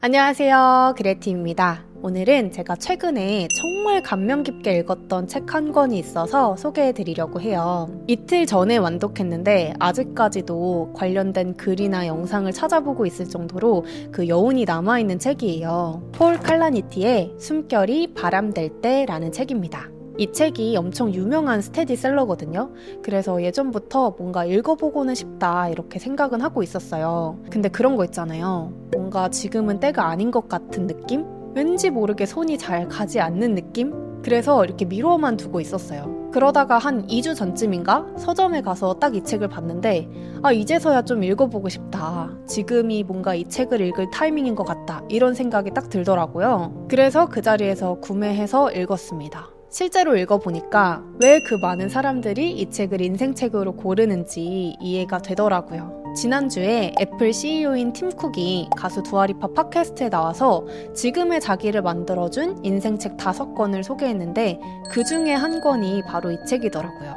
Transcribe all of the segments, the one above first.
안녕하세요. 그레티입니다. 오늘은 제가 최근에 정말 감명 깊게 읽었던 책 한 권이 있어서 소개해 드리려고 해요. 이틀 전에 완독했는데 아직까지도 관련된 글이나 영상을 찾아보고 있을 정도로 그 여운이 남아있는 책이에요. 폴 칼라니티의 숨결이 바람될 때라는 책입니다. 이 책이 엄청 유명한 스테디셀러거든요. 그래서 예전부터 뭔가 읽어보고는 싶다 이렇게 생각은 하고 있었어요. 근데 그런 거 있잖아요. 뭔가 지금은 때가 아닌 것 같은 느낌? 왠지 모르게 손이 잘 가지 않는 느낌? 그래서 이렇게 미뤄만 두고 있었어요. 그러다가 한 2주 전쯤인가 서점에 가서 딱 이 책을 봤는데 아 이제서야 좀 읽어보고 싶다. 지금이 뭔가 이 책을 읽을 타이밍인 것 같다. 이런 생각이 딱 들더라고요. 그래서 그 자리에서 구매해서 읽었습니다. 실제로 읽어보니까 왜 그 많은 사람들이 이 책을 인생책으로 고르는지 이해가 되더라고요. 지난주에 애플 CEO인 팀 쿡이 가수 두아리파 팟캐스트에 나와서 지금의 자기를 만들어준 인생책 다섯 권을 소개했는데 그 중에 한 권이 바로 이 책이더라고요.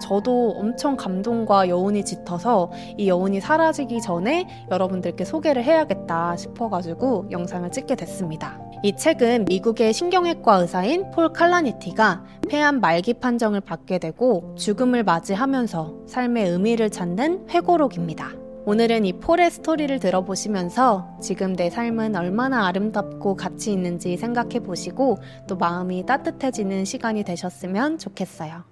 저도 엄청 감동과 여운이 짙어서 이 여운이 사라지기 전에 여러분들께 소개를 해야겠다 싶어가지고 영상을 찍게 됐습니다. 이 책은 미국의 신경외과 의사인 폴 칼라니티가 폐암 말기 판정을 받게 되고 죽음을 맞이하면서 삶의 의미를 찾는 회고록입니다. 오늘은 이 폴의 스토리를 들어보시면서 지금 내 삶은 얼마나 아름답고 가치 있는지 생각해 보시고 또 마음이 따뜻해지는 시간이 되셨으면 좋겠어요.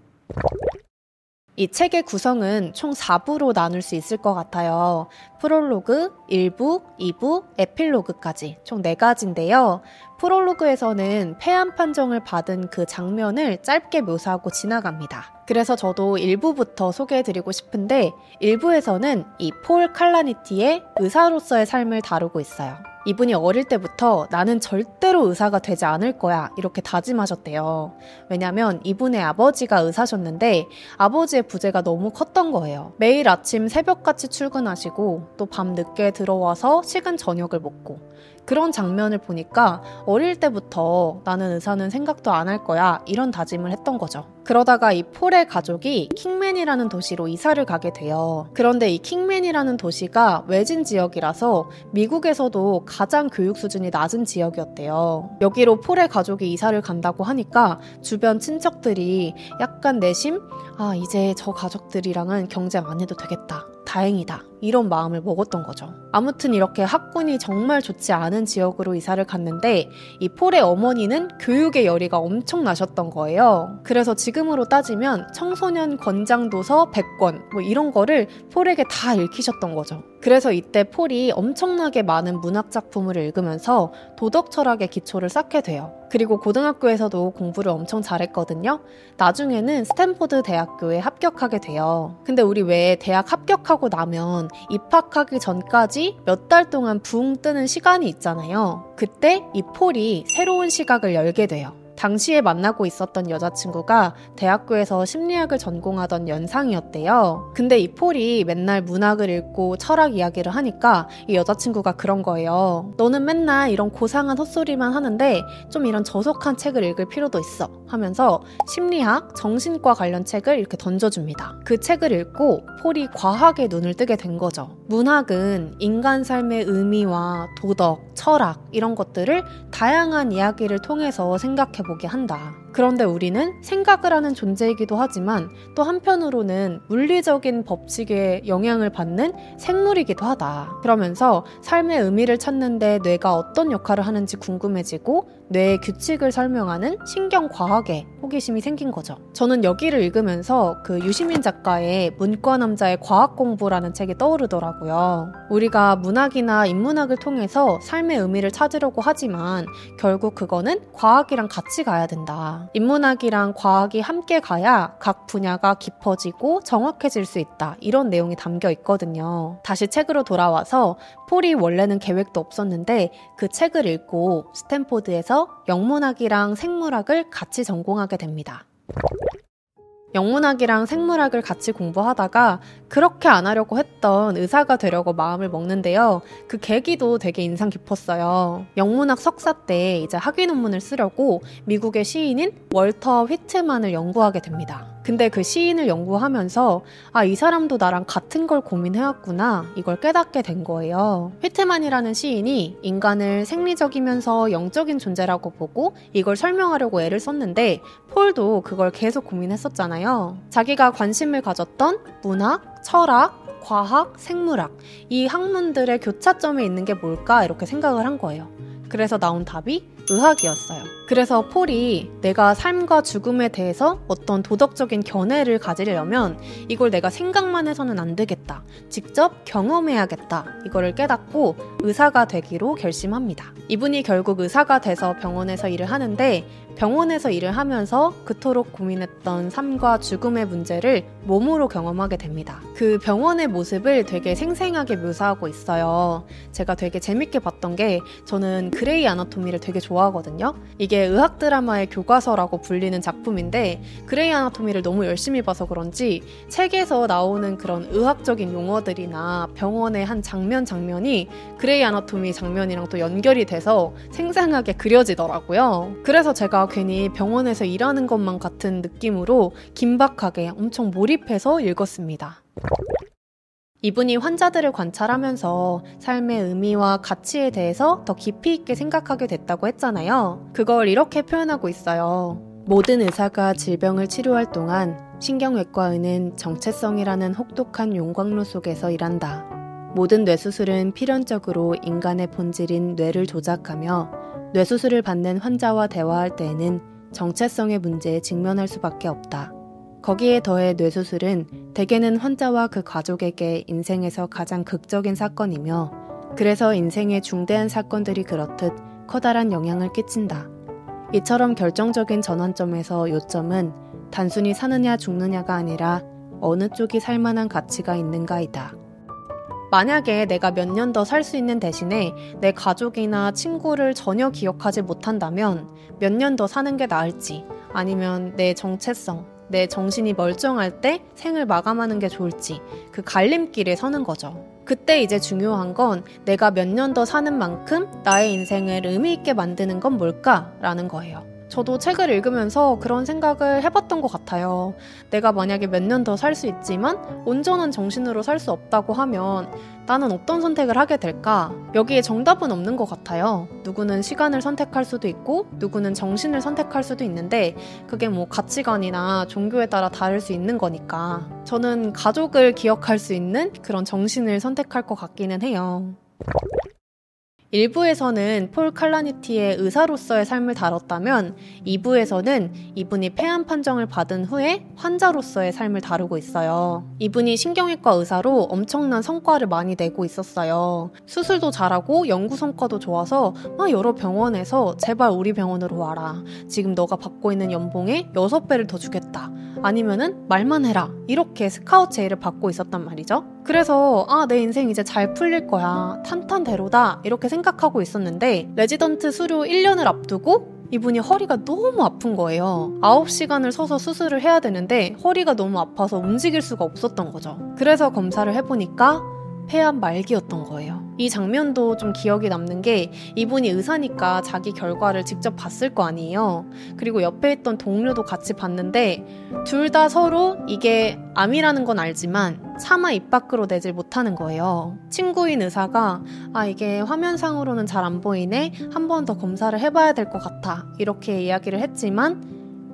이 책의 구성은 총 4부로 나눌 수 있을 것 같아요. 프롤로그, 1부, 2부, 에필로그까지 총 4가지인데요. 프롤로그에서는 폐암 판정을 받은 그 장면을 짧게 묘사하고 지나갑니다. 그래서 저도 1부부터 소개해드리고 싶은데 1부에서는 이 폴 칼라니티의 의사로서의 삶을 다루고 있어요. 이분이 어릴 때부터 나는 절대로 의사가 되지 않을 거야 이렇게 다짐하셨대요. 왜냐면 이분의 아버지가 의사셨는데 아버지의 부재가 너무 컸던 거예요. 매일 아침 새벽같이 출근하시고 또 밤 늦게 들어와서 식은 저녁을 먹고 그런 장면을 보니까 어릴 때부터 나는 의사는 생각도 안 할 거야 이런 다짐을 했던 거죠. 그러다가 이 폴의 가족이 킹맨이라는 도시로 이사를 가게 돼요. 그런데 이 킹맨이라는 도시가 외진 지역이라서 미국에서도 가장 교육 수준이 낮은 지역이었대요. 여기로 폴의 가족이 이사를 간다고 하니까 주변 친척들이 약간 내심 아 이제 저 가족들이랑은 경쟁 안 해도 되겠다. 다행이다. 이런 마음을 먹었던 거죠. 아무튼 이렇게 학군이 정말 좋지 않은 지역으로 이사를 갔는데 이 폴의 어머니는 교육의 열의가 엄청 나셨던 거예요. 그래서 지금 으로 따지면 청소년 권장도서 100권 뭐 이런 거를 폴에게 다 읽히셨던 거죠. 그래서 이때 폴이 엄청나게 많은 문학 작품을 읽으면서 도덕 철학의 기초를 쌓게 돼요. 그리고 고등학교에서도 공부를 엄청 잘했거든요. 나중에는 스탠포드 대학교에 합격하게 돼요. 근데 우리 왜 대학 합격하고 나면 입학하기 전까지 몇 달 동안 붕 뜨는 시간이 있잖아요. 그때 이 폴이 새로운 시각을 열게 돼요. 당시에 만나고 있었던 여자친구가 대학교에서 심리학을 전공하던 연상이었대요. 근데 이 폴이 맨날 문학을 읽고 철학 이야기를 하니까 이 여자친구가 그런 거예요. 너는 맨날 이런 고상한 헛소리만 하는데 좀 이런 저속한 책을 읽을 필요도 있어. 하면서 심리학, 정신과 관련 책을 이렇게 던져줍니다. 그 책을 읽고 폴이 과학에 눈을 뜨게 된 거죠. 문학은 인간 삶의 의미와 도덕, 철학 이런 것들을 다양한 이야기를 통해서 생각해 보게 한다. 그런데 우리는 생각을 하는 존재이기도 하지만 또 한편으로는 물리적인 법칙에 영향을 받는 생물이기도 하다. 그러면서 삶의 의미를 찾는데 뇌가 어떤 역할을 하는지 궁금해지고 뇌의 규칙을 설명하는 신경과학에 호기심이 생긴 거죠. 저는 여기를 읽으면서 그 유시민 작가의 문과 남자의 과학 공부라는 책이 떠오르더라고요. 우리가 문학이나 인문학을 통해서 삶의 의미를 찾으려고 하지만 결국 그거는 과학이랑 같이 가야 된다. 인문학이랑 과학이 함께 가야 각 분야가 깊어지고 정확해질 수 있다. 이런 내용이 담겨 있거든요. 다시 책으로 돌아와서 폴이 원래는 계획도 없었는데 그 책을 읽고 스탠포드에서 영문학이랑 생물학을 같이 전공하게 됩니다. 영문학이랑 생물학을 같이 공부하다가 그렇게 안 하려고 했던 의사가 되려고 마음을 먹는데요. 그 계기도 되게 인상 깊었어요. 영문학 석사 때 이제 학위 논문을 쓰려고 미국의 시인인 월터 휘트만을 연구하게 됩니다. 근데 그 시인을 연구하면서 아, 이 사람도 나랑 같은 걸 고민해왔구나. 이걸 깨닫게 된 거예요. 휘트만이라는 시인이 인간을 생리적이면서 영적인 존재라고 보고 이걸 설명하려고 애를 썼는데 폴도 그걸 계속 고민했었잖아요. 자기가 관심을 가졌던 문학, 철학, 과학, 생물학 이 학문들의 교차점에 있는 게 뭘까 이렇게 생각을 한 거예요. 그래서 나온 답이 의학이었어요. 그래서 폴이 내가 삶과 죽음에 대해서 어떤 도덕적인 견해를 가지려면 이걸 내가 생각만 해서는 안 되겠다. 직접 경험해야겠다. 이거를 깨닫고 의사가 되기로 결심합니다. 이분이 결국 의사가 돼서 병원에서 일을 하는데 병원에서 일을 하면서 그토록 고민했던 삶과 죽음의 문제를 몸으로 경험하게 됩니다. 그 병원의 모습을 되게 생생하게 묘사하고 있어요. 제가 되게 재밌게 봤던 게 저는 그레이 아나토미를 되게 좋아하거든요. 이게 의학 드라마의 교과서라고 불리는 작품인데 그레이 아나토미를 너무 열심히 봐서 그런지 책에서 나오는 그런 의학적인 용어들이나 병원의 한 장면 장면이 그레이 아나토미 장면이랑 또 연결이 돼서 생생하게 그려지더라고요. 그래서 제가 괜히 병원에서 일하는 것만 같은 느낌으로 긴박하게 엄청 몰입해서 읽었습니다. 이분이 환자들을 관찰하면서 삶의 의미와 가치에 대해서 더 깊이 있게 생각하게 됐다고 했잖아요. 그걸 이렇게 표현하고 있어요. 모든 의사가 질병을 치료할 동안 신경외과의는 정체성이라는 혹독한 용광로 속에서 일한다. 모든 뇌수술은 필연적으로 인간의 본질인 뇌를 조작하며 뇌수술을 받는 환자와 대화할 때에는 정체성의 문제에 직면할 수밖에 없다. 거기에 더해 뇌수술은 대개는 환자와 그 가족에게 인생에서 가장 극적인 사건이며 그래서 인생의 중대한 사건들이 그렇듯 커다란 영향을 끼친다. 이처럼 결정적인 전환점에서 요점은 단순히 사느냐 죽느냐가 아니라 어느 쪽이 살만한 가치가 있는가이다. 만약에 내가 몇 년 더 살 수 있는 대신에 내 가족이나 친구를 전혀 기억하지 못한다면 몇 년 더 사는 게 나을지 아니면 내 정체성, 내 정신이 멀쩡할 때 생을 마감하는 게 좋을지 그 갈림길에 서는 거죠. 그때 이제 중요한 건 내가 몇 년 더 사는 만큼 나의 인생을 의미 있게 만드는 건 뭘까라는 거예요. 저도 책을 읽으면서 그런 생각을 해봤던 것 같아요. 내가 만약에 몇 년 더 살 수 있지만 온전한 정신으로 살 수 없다고 하면 나는 어떤 선택을 하게 될까? 여기에 정답은 없는 것 같아요. 누구는 시간을 선택할 수도 있고, 누구는 정신을 선택할 수도 있는데, 그게 뭐 가치관이나 종교에 따라 다를 수 있는 거니까. 저는 가족을 기억할 수 있는 그런 정신을 선택할 것 같기는 해요. 일부에서는 폴 칼라니티의 의사로서의 삶을 다뤘다면 2부에서는 이분이 폐암 판정을 받은 후에 환자로서의 삶을 다루고 있어요. 이분이 신경외과 의사로 엄청난 성과를 많이 내고 있었어요. 수술도 잘하고 연구 성과도 좋아서 막 여러 병원에서 제발 우리 병원으로 와라. 지금 너가 받고 있는 연봉의 6배를 더 주겠다. 아니면은 말만 해라. 이렇게 스카우트 제의를 받고 있었단 말이죠. 그래서 아, 내 인생 이제 잘 풀릴 거야. 탄탄대로다. 이렇게 생각 하고 있었는데 레지던트 수료 1년을 앞두고 이분이 허리가 너무 아픈 거예요. 9시간을 서서 수술을 해야 되는데 허리가 너무 아파서 움직일 수가 없었던 거죠. 그래서 검사를 해보니까 폐암 말기였던 거예요. 이 장면도 좀 기억이 남는 게 이분이 의사니까 자기 결과를 직접 봤을 거 아니에요. 그리고 옆에 있던 동료도 같이 봤는데 둘 다 서로 이게 암이라는 건 알지만 차마 입 밖으로 내질 못하는 거예요. 친구인 의사가 아 이게 화면상으로는 잘 안 보이네 한 번 더 검사를 해봐야 될 것 같아 이렇게 이야기를 했지만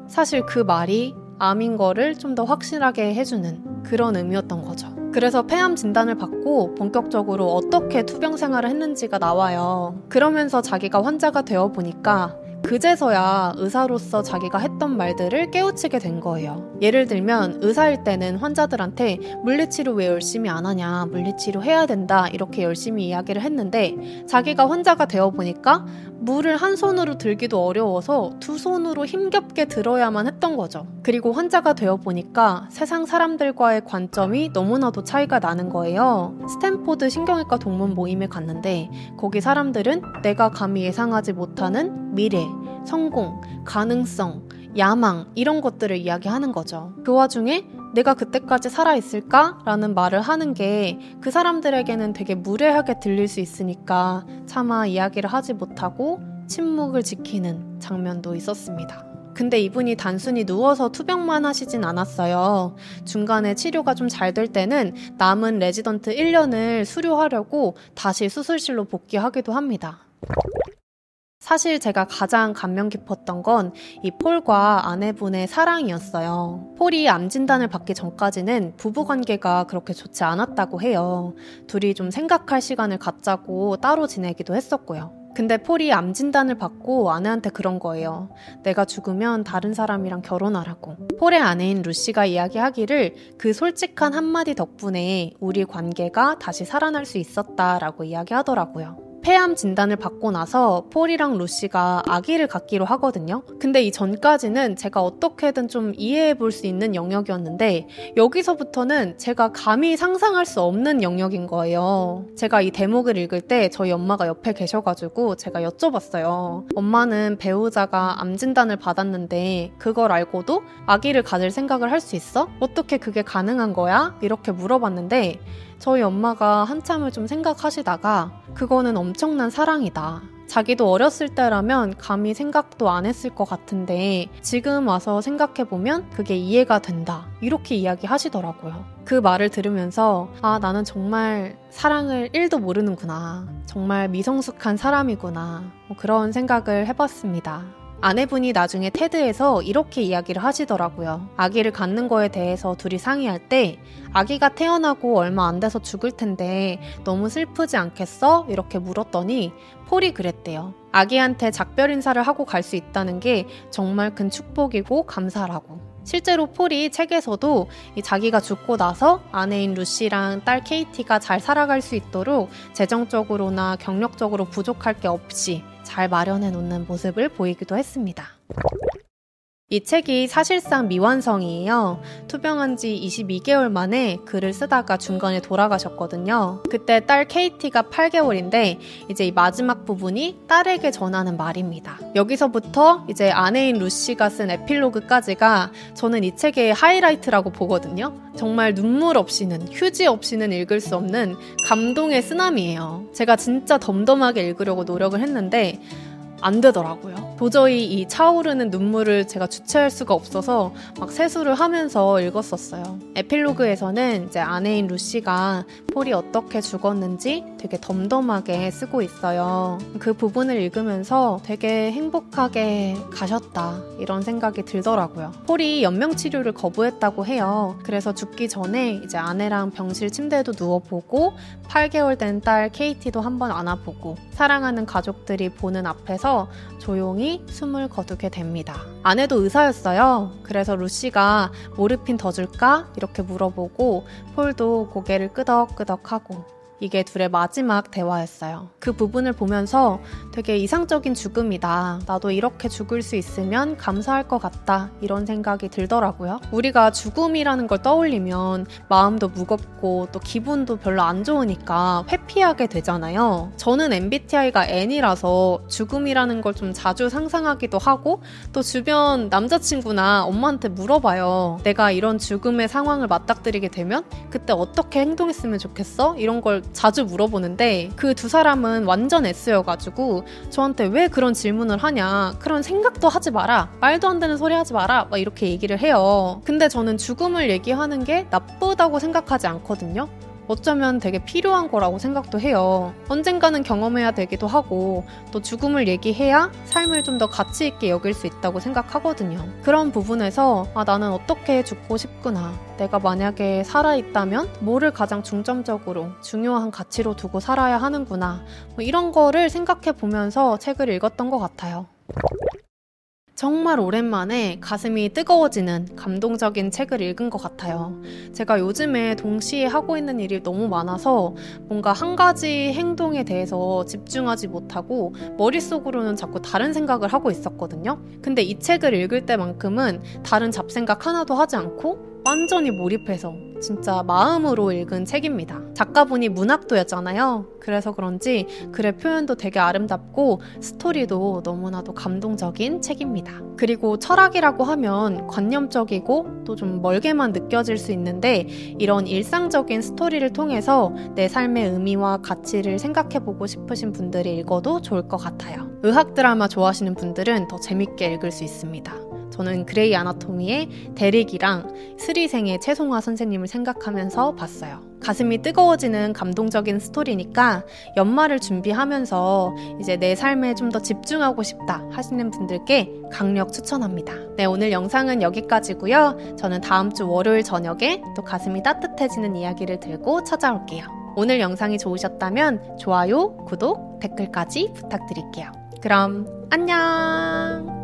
사실 그 말이 암인 거를 좀 더 확실하게 해주는 그런 의미였던 거죠. 그래서 폐암 진단을 받고 본격적으로 어떻게 투병 생활을 했는지가 나와요. 그러면서 자기가 환자가 되어 보니까 그제서야 의사로서 자기가 했던 말들을 깨우치게 된 거예요. 예를 들면 의사일 때는 환자들한테 물리치료 왜 열심히 안 하냐, 물리치료 해야 된다 이렇게 열심히 이야기를 했는데 자기가 환자가 되어 보니까 물을 한 손으로 들기도 어려워서 두 손으로 힘겹게 들어야만 했던 거죠. 그리고 환자가 되어 보니까 세상 사람들과의 관점이 너무나도 차이가 나는 거예요. 스탠포드 신경외과 동문 모임에 갔는데 거기 사람들은 내가 감히 예상하지 못하는 미래, 성공, 가능성, 야망 이런 것들을 이야기하는 거죠. 그 와중에 내가 그때까지 살아있을까? 라는 말을 하는 게 그 사람들에게는 되게 무례하게 들릴 수 있으니까 차마 이야기를 하지 못하고 침묵을 지키는 장면도 있었습니다. 근데 이분이 단순히 누워서 투병만 하시진 않았어요. 중간에 치료가 좀 잘 될 때는 남은 레지던트 1년을 수료하려고 다시 수술실로 복귀하기도 합니다. 사실 제가 가장 감명 깊었던 건 이 폴과 아내분의 사랑이었어요. 폴이 암 진단을 받기 전까지는 부부 관계가 그렇게 좋지 않았다고 해요. 둘이 좀 생각할 시간을 갖자고 따로 지내기도 했었고요. 근데 폴이 암 진단을 받고 아내한테 그런 거예요. 내가 죽으면 다른 사람이랑 결혼하라고. 폴의 아내인 루시가 이야기하기를 그 솔직한 한마디 덕분에 우리 관계가 다시 살아날 수 있었다라고 이야기하더라고요. 폐암 진단을 받고 나서 폴이랑 루시가 아기를 갖기로 하거든요. 근데 이 전까지는 제가 어떻게든 좀 이해해 볼 수 있는 영역이었는데 여기서부터는 제가 감히 상상할 수 없는 영역인 거예요. 제가 이 대목을 읽을 때 저희 엄마가 옆에 계셔가지고 제가 여쭤봤어요. 엄마는 배우자가 암 진단을 받았는데 그걸 알고도 아기를 가질 생각을 할 수 있어? 어떻게 그게 가능한 거야? 이렇게 물어봤는데 저희 엄마가 한참을 좀 생각하시다가 그거는 엄청난 사랑이다. 자기도 어렸을 때라면 감히 생각도 안 했을 것 같은데 지금 와서 생각해보면 그게 이해가 된다. 이렇게 이야기 하시더라고요. 그 말을 들으면서 아, 나는 정말 사랑을 1도 모르는구나. 정말 미성숙한 사람이구나. 뭐 그런 생각을 해봤습니다. 아내분이 나중에 테드에서 이렇게 이야기를 하시더라고요. 아기를 갖는 거에 대해서 둘이 상의할 때 아기가 태어나고 얼마 안 돼서 죽을 텐데 너무 슬프지 않겠어? 이렇게 물었더니 폴이 그랬대요. 아기한테 작별 인사를 하고 갈 수 있다는 게 정말 큰 축복이고 감사라고. 실제로 폴이 책에서도 자기가 죽고 나서 아내인 루시랑 딸 케이티가 잘 살아갈 수 있도록 재정적으로나 경력적으로 부족할 게 없이 잘 마련해 놓는 모습을 보이기도 했습니다. 이 책이 사실상 미완성이에요. 투병한 지 22개월 만에 글을 쓰다가 중간에 돌아가셨거든요. 그때 딸 케이티가 8개월인데 이제 이 마지막 부분이 딸에게 전하는 말입니다. 여기서부터 이제 아내인 루시가 쓴 에필로그까지가 저는 이 책의 하이라이트라고 보거든요. 정말 눈물 없이는 휴지 없이는 읽을 수 없는 감동의 쓰나미예요. 제가 진짜 덤덤하게 읽으려고 노력을 했는데 안 되더라고요. 도저히 이 차오르는 눈물을 제가 주체할 수가 없어서 막 세수를 하면서 읽었었어요. 에필로그에서는 이제 아내인 루시가 폴이 어떻게 죽었는지 되게 덤덤하게 쓰고 있어요. 그 부분을 읽으면서 되게 행복하게 가셨다 이런 생각이 들더라고요. 폴이 연명 치료를 거부했다고 해요. 그래서 죽기 전에 이제 아내랑 병실 침대에도 누워보고 8개월 된 딸 케이티도 한번 안아보고 사랑하는 가족들이 보는 앞에서 조용히 숨을 거두게 됩니다. 아내도 의사였어요. 그래서 루시가 모르핀 더 줄까? 이렇게 물어보고 폴도 고개를 끄덕끄덕하고 이게 둘의 마지막 대화였어요. 그 부분을 보면서 되게 이상적인 죽음이다. 나도 이렇게 죽을 수 있으면 감사할 것 같다. 이런 생각이 들더라고요. 우리가 죽음이라는 걸 떠올리면 마음도 무겁고 또 기분도 별로 안 좋으니까 회피하게 되잖아요. 저는 MBTI가 N이라서 죽음이라는 걸 좀 자주 상상하기도 하고 또 주변 남자친구나 엄마한테 물어봐요. 내가 이런 죽음의 상황을 맞닥뜨리게 되면 그때 어떻게 행동했으면 좋겠어? 이런 걸 자주 물어보는데 그 두 사람은 완전 S여가지고 저한테 왜 그런 질문을 하냐 그런 생각도 하지 마라 말도 안 되는 소리 하지 마라 막 이렇게 얘기를 해요. 근데 저는 죽음을 얘기하는 게 나쁘다고 생각하지 않거든요 어쩌면 되게 필요한 거라고 생각도 해요. 언젠가는 경험해야 되기도 하고 또 죽음을 얘기해야 삶을 좀 더 가치 있게 여길 수 있다고 생각하거든요. 그런 부분에서 아 나는 어떻게 죽고 싶구나. 내가 만약에 살아있다면 뭐를 가장 중점적으로 중요한 가치로 두고 살아야 하는구나. 뭐 이런 거를 생각해 보면서 책을 읽었던 것 같아요. 정말 오랜만에 가슴이 뜨거워지는 감동적인 책을 읽은 것 같아요. 제가 요즘에 동시에 하고 있는 일이 너무 많아서 뭔가 한 가지 행동에 대해서 집중하지 못하고 머릿속으로는 자꾸 다른 생각을 하고 있었거든요. 근데 이 책을 읽을 때만큼은 다른 잡생각 하나도 하지 않고 완전히 몰입해서 진짜 마음으로 읽은 책입니다. 작가분이 문학도였잖아요. 그래서 그런지 글의 표현도 되게 아름답고 스토리도 너무나도 감동적인 책입니다. 그리고 철학이라고 하면 관념적이고 또 좀 멀게만 느껴질 수 있는데 이런 일상적인 스토리를 통해서 내 삶의 의미와 가치를 생각해보고 싶으신 분들이 읽어도 좋을 것 같아요. 의학 드라마 좋아하시는 분들은 더 재밌게 읽을 수 있습니다. 저는 그레이 아나토미의 데릭이랑 슬의생의 채송화 선생님을 생각하면서 봤어요. 가슴이 뜨거워지는 감동적인 스토리니까 연말을 준비하면서 이제 내 삶에 좀 더 집중하고 싶다 하시는 분들께 강력 추천합니다. 네, 오늘 영상은 여기까지고요. 저는 다음 주 월요일 저녁에 또 가슴이 따뜻해지는 이야기를 들고 찾아올게요. 오늘 영상이 좋으셨다면 좋아요, 구독, 댓글까지 부탁드릴게요. 그럼 안녕!